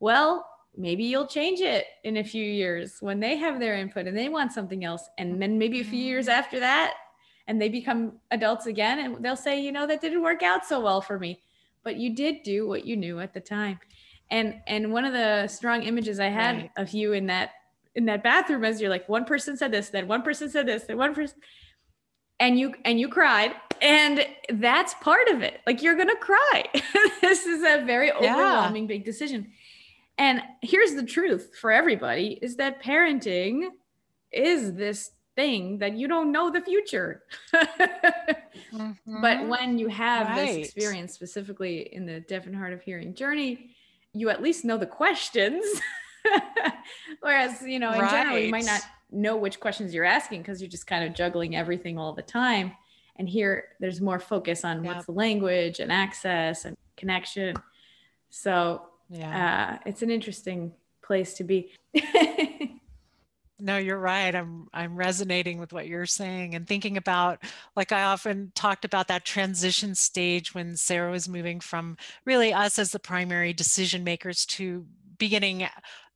well maybe you'll change it in a few years when they have their input and they want something else and then maybe a few years mm-hmm. after that and they become adults again and they'll say you know that didn't work out so well for me but you did do what you knew at the time and and one of the strong images i had right. of you in that in that bathroom as you're like one person said this then one person said this then one person and you and you cried and that's part of it like you're gonna cry this is a very overwhelming yeah. big decision And here's the truth for everybody is that parenting is this thing that you don't know the future. mm-hmm. But when you have right. this experience, specifically in the deaf and hard of hearing journey, you at least know the questions. Whereas, you know, in right. general, you might not know which questions you're asking because you're just kind of juggling everything all the time. And here, there's more focus on yep. what's the language and access and connection. So, yeah, uh, it's an interesting place to be. no you're right i'm i'm resonating with what you're saying and thinking about like i often talked about that transition stage when sarah was moving from really us as the primary decision makers to beginning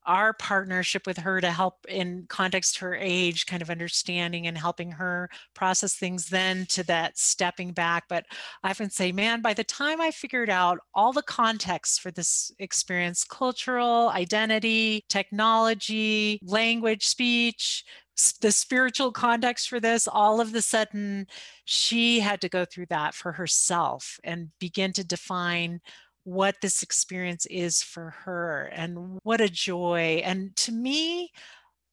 our partnership with her to help in context her age kind of understanding and helping her process things then to that stepping back. But i often say man by the time i figured out all the context for this experience cultural identity technology language speech the spiritual context for this all of the sudden she had to go through that for herself and begin to define what this experience is for her and what a joy. And to me,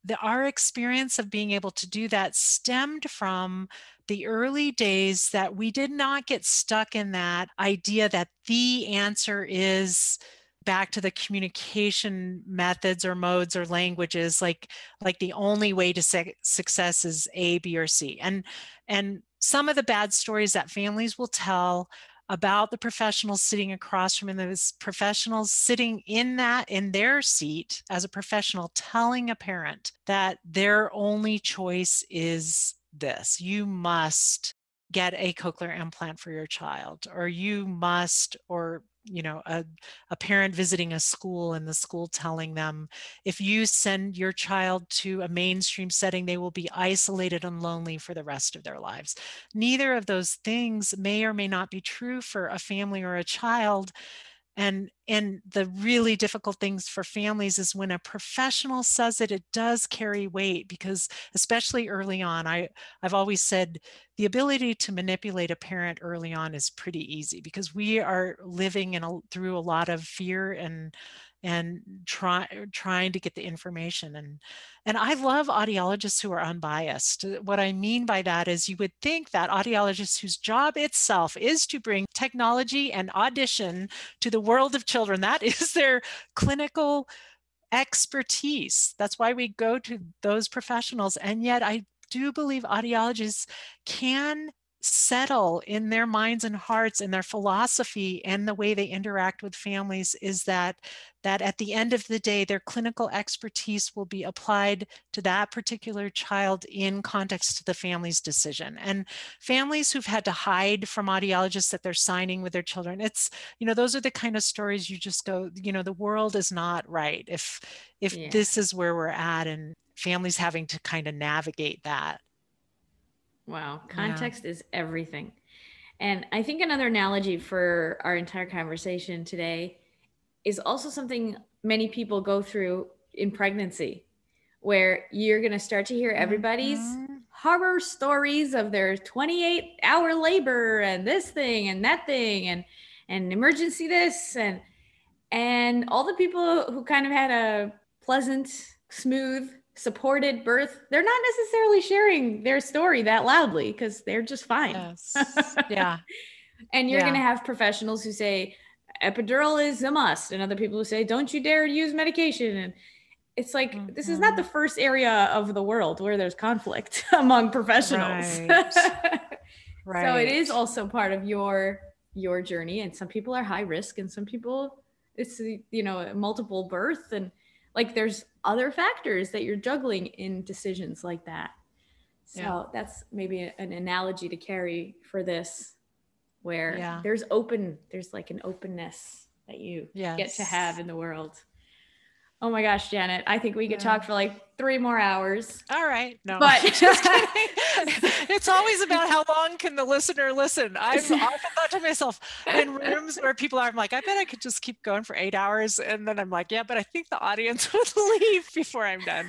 the, our experience of being able to do that stemmed from the early days that we did not get stuck in that idea that the answer is back to the communication methods or modes or languages like like the only way to success is a b or c and and some of the bad stories that families will tell about the professionals sitting across from him. Those professionals sitting in that in their seat as a professional telling a parent that their only choice is this. You must get a cochlear implant for your child or you must or you know a, a parent visiting a school and the school telling them if you send your child to a mainstream setting they will be isolated and lonely for the rest of their lives. Neither of those things may or may not be true for a family or a child and and the really difficult things for families is when a professional says it it does carry weight because especially early on i i've always said the ability to manipulate a parent early on is pretty easy because we are living in a, through a lot of fear and and try, er, trying to get the information and and i love audiologists who are unbiased. Uh, what i mean by that is you would think that audiologists whose job itself is to bring technology and audition to the world of children that is their clinical expertise. That's why we go to those professionals and yet i do believe audiologists can settle in their minds and hearts and their philosophy and the way they interact with families is that that at the end of the day their clinical expertise will be applied to that particular child in context to the family's decision. And families who've had to hide from audiologists that they're signing with their children it's you know those are the kind of stories you just go you know the world is not right. If if yeah. this is where we're at and families having to kind of navigate that Wow. Context yeah. is everything. And I think another analogy for our entire conversation today is also something many people go through in pregnancy, where you're going to start to hear everybody's mm-hmm. horror stories of their 28 hour labor and this thing and that thing and and emergency this and and all the people who kind of had a pleasant smooth supported birth, they're not necessarily sharing their story that loudly because they're just fine. Yes. Yeah. and you're yeah. going to have professionals who say epidural is a must, and other people who say don't you dare use medication. And it's like mm-hmm. this is not the mm-hmm. first area of the world where there's conflict among professionals. Right. right. So it is also part of your your journey, and some people are high risk, and some people it's you know multiple birth and like there's other factors that you're juggling in decisions like that. So yeah. that's maybe an analogy to carry for this where yeah. there's open there's like an openness that you yes. get to have in the world. Oh my gosh, Janet, I think we could yeah. talk for like three more hours. All right. No, but it's always about how long can the listener listen. I've often thought to myself in rooms where people are, I'm like, I bet I could just keep going for eight hours. And then I'm like, yeah, but I think the audience would leave before I'm done.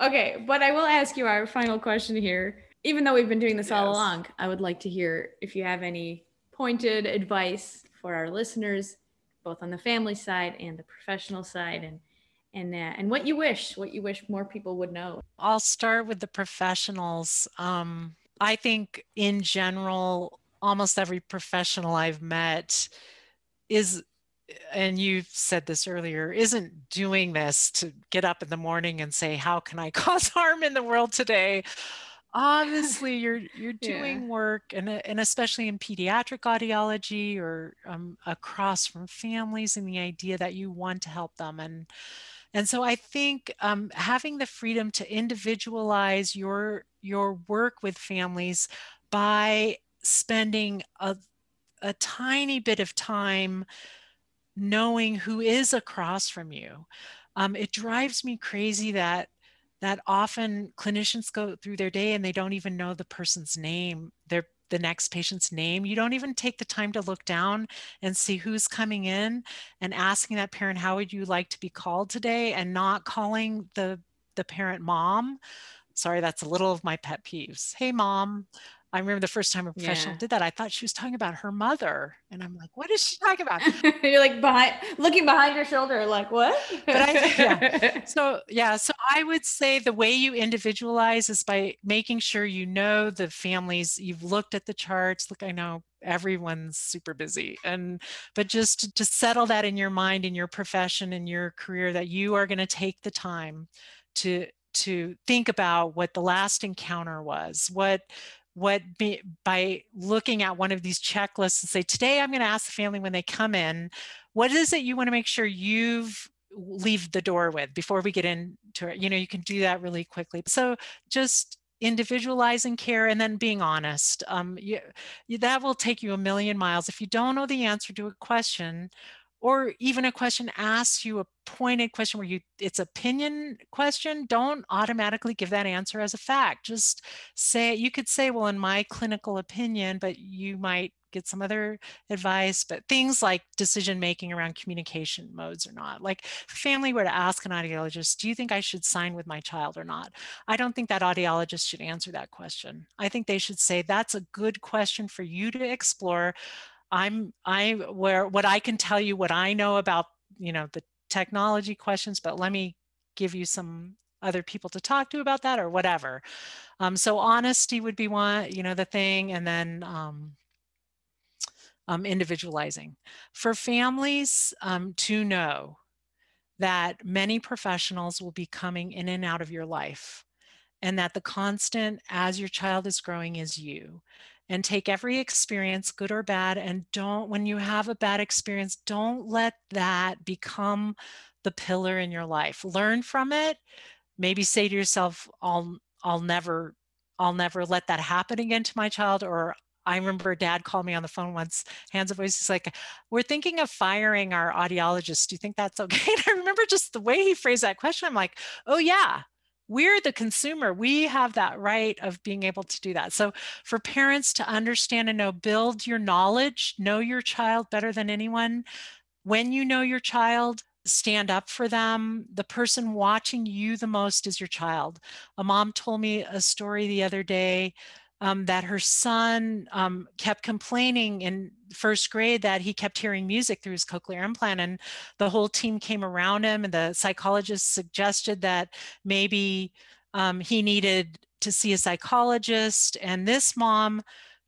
okay. But I will ask you our final question here. Even though we've been doing this yes. all along, I would like to hear if you have any pointed advice for our listeners both on the family side and the professional side and and uh, and what you wish what you wish more people would know. I'll start with the professionals. Um, i think in general almost every professional i've met is and you said this earlier isn't doing this to get up in the morning and say how can i cause harm in the world today obviously you're you're doing yeah. work and, and especially in pediatric audiology or um, across from families and the idea that you want to help them and and so i think um, having the freedom to individualize your your work with families by spending a, a tiny bit of time knowing who is across from you um, it drives me crazy that that often clinicians go through their day and they don't even know the person's name, their the next patient's name. You don't even take the time to look down and see who's coming in and asking that parent, how would you like to be called today? And not calling the the parent mom. Sorry, that's a little of my pet peeves. Hey mom, I remember the first time a professional yeah. did that, I thought she was talking about her mother. And I'm like, what is she talking about? You're like behind looking behind your shoulder, like what? but I yeah. So yeah, so I would say the way you individualize is by making sure you know the families, you've looked at the charts. Look, I know everyone's super busy and but just to, to settle that in your mind in your profession in your career that you are going to take the time to to think about what the last encounter was what what be, by looking at one of these checklists and say today i'm going to ask the family when they come in what is it you want to make sure you've leave the door with before we get into it? You know you can do that really quickly. So just individualizing care and then being honest. Um, you, that will take you a million miles. If you don't know the answer to a question or even a question asks you a pointed question where you it's opinion question don't automatically give that answer as a fact. Just say you could say well in my clinical opinion but you might get some other advice but things like decision making around communication modes or not. Like family were to ask an audiologist do you think i should sign with my child or not? I don't think that audiologist should answer that question. I think they should say that's a good question for you to explore I'm I where what I can tell you what I know about you know the technology questions, but let me give you some other people to talk to about that or whatever. Um, so honesty would be one, you know, the thing, and then um, um, individualizing. For families um, to know that many professionals will be coming in and out of your life and that the constant as your child is growing is you and take every experience, good or bad, and don't, when you have a bad experience, don't let that become the pillar in your life. Learn from it. Maybe say to yourself, I'll, I'll never, I'll never let that happen again to my child, or I remember dad called me on the phone once, hands of voice. He's like, We're thinking of firing our audiologist. Do you think that's okay? And I remember just the way he phrased that question. I'm like, Oh, yeah, we're the consumer. We have that right of being able to do that. So, for parents to understand and know, build your knowledge, know your child better than anyone. When you know your child, stand up for them. The person watching you the most is your child. A mom told me a story the other day um, that her son um, kept complaining in first grade that he kept hearing music through his cochlear implant and the whole team came around him and the psychologist suggested that maybe um, he needed to see a psychologist and this mom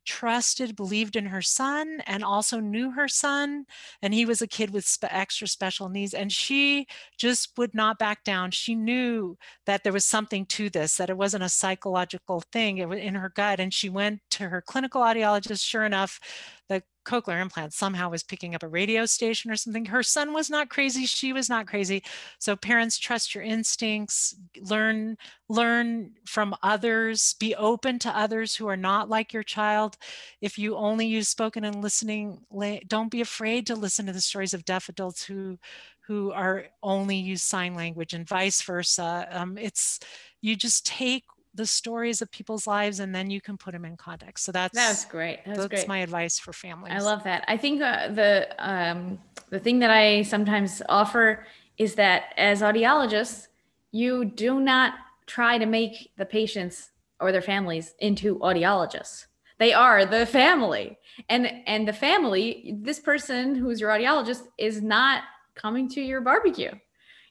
trusted, believed in her son, and also knew her son. And he was a kid with spe- extra special needs. And she just would not back down. She knew that there was something to this, that it wasn't a psychological thing it was in her gut. And she went to her clinical audiologist. Sure enough, the cochlear implant somehow was picking up a radio station or something. Her son was not crazy. She was not crazy. So parents trust your instincts, learn, learn from others, be open to others who are not like your child. If you only use spoken and listening, don't be afraid to listen to the stories of deaf adults who who are only use sign language and vice versa. Um, it's you just take the stories of people's lives and then you can put them in context. So that's that's great. That's, that's great. my advice for families. i love that. I think uh, the um, the thing that i sometimes offer is that as audiologists you do not try to make the patients or their families into audiologists. They are the family. And and the family this person who's your audiologist is not coming to your barbecue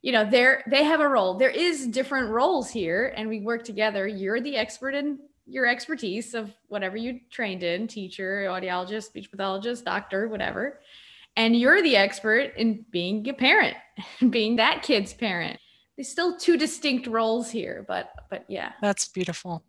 you know they're they have a role. There is different roles here and we work together. You're the expert in your expertise of whatever you trained in teacher audiologist speech pathologist doctor whatever. And you're the expert in being a parent being that kid's parent. There's still two distinct roles here but but yeah. That's beautiful.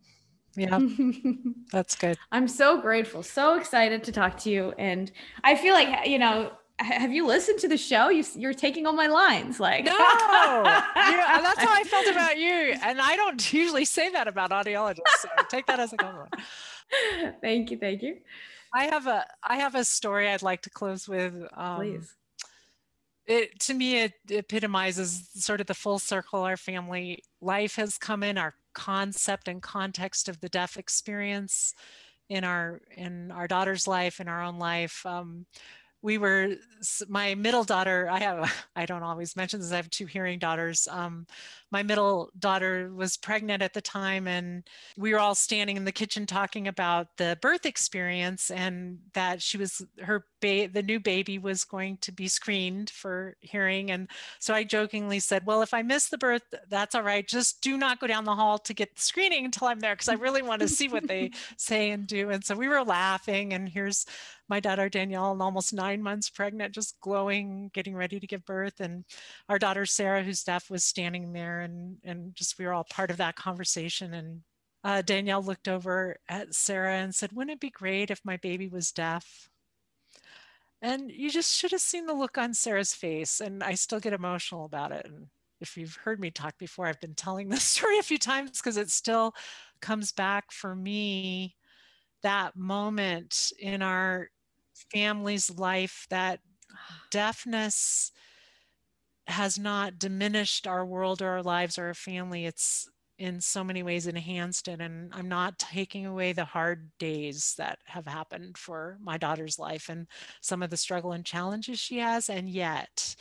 Yeah. That's good. I'm so grateful so excited to talk to you. And i feel like you know have you listened to the show? You, you're taking all my lines like no. Yeah, that's how i felt about you and i don't usually say that about audiologists so take that as a compliment. Thank you thank you. I have a i have a story i'd like to close with um, please. it to me it epitomizes sort of the full circle our family. Life has come in our concept and context of the deaf experience in our in our daughter's life in our own life. Um, we were my middle daughter i have i don't always mention this i have two hearing daughters um, my middle daughter was pregnant at the time and we were all standing in the kitchen talking about the birth experience and that she was her ba- the new baby was going to be screened for hearing and so i jokingly said well if i miss the birth that's all right just do not go down the hall to get the screening until i'm there because i really want to see what they say and do. And so we were laughing and here's my daughter Danielle, almost nine months pregnant, just glowing, getting ready to give birth. And our daughter Sarah, who's deaf, was standing there, and and just we were all part of that conversation. And uh, Danielle looked over at Sarah and said, "Wouldn't it be great if my baby was deaf?" And you just should have seen the look on Sarah's face. And I still get emotional about it. And if you've heard me talk before, I've been telling this story a few times because it still comes back for me that moment in our family's life that deafness has not diminished our world or our lives or our family. It's in so many ways enhanced it. And i'm not taking away the hard days that have happened for my daughter's life and some of the struggle and challenges she has. And yet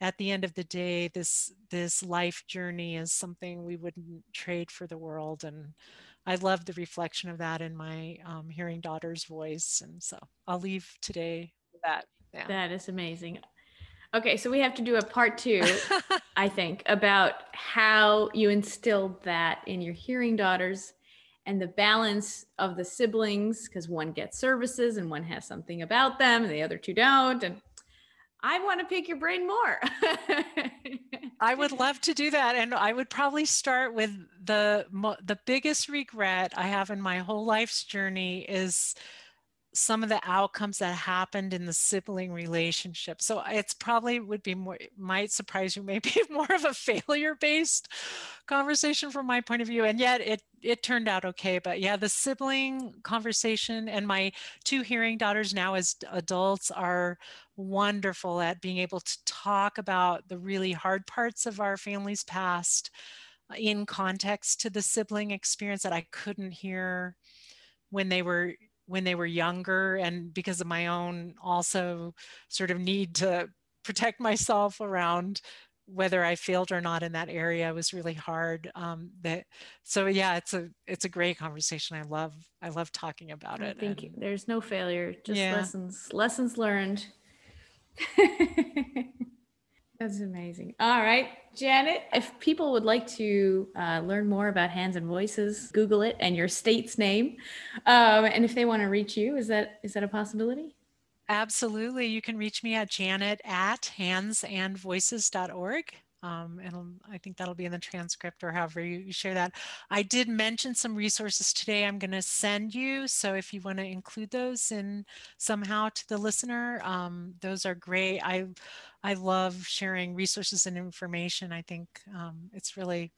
at the end of the day this this life journey is something we wouldn't trade for the world. And I love the reflection of that in my um, hearing daughter's voice. And so I'll leave today with that. Yeah. That is amazing. Okay, so we have to do a part two, I think, about how you instilled that in your hearing daughters and the balance of the siblings, because one gets services and one has something about them and the other two don't. And I want to pick your brain more. I would love to do that, and I would probably start with the the biggest regret I have in my whole life's journey is some of the outcomes that happened in the sibling relationship. So it's probably would be more, might surprise you, maybe more of a failure based conversation from my point of view. And yet it, it turned out okay. But yeah, the sibling conversation and my two hearing daughters now as adults are wonderful at being able to talk about the really hard parts of our family's past in context to the sibling experience that I couldn't hear when they were when they were younger and because of my own also sort of need to protect myself around whether I failed or not in that area was really hard. Um, that so yeah, it's a it's a great conversation. I love I love talking about it. Thank you. There's no failure, just yeah. lessons lessons learned. That's amazing. All right, Janet, if people would like to uh, learn more about Hands and Voices, Google it and your state's name. Um, and if they want to reach you, is that is that a possibility? Absolutely. You can reach me at janet at handsandvoices.org. Um, and I think that'll be in the transcript or however you, share that. I did mention some resources today I'm going to send you. So if you want to include those in somehow to the listener, um, those are great. I, I love sharing resources and information. I think um, it's really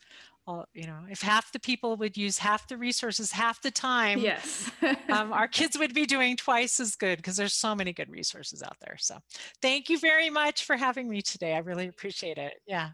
you know, if half the people would use half the resources half the time, yes, um, our kids would be doing twice as good because there's so many good resources out there. So thank you very much for having me today. I really appreciate it. Yeah.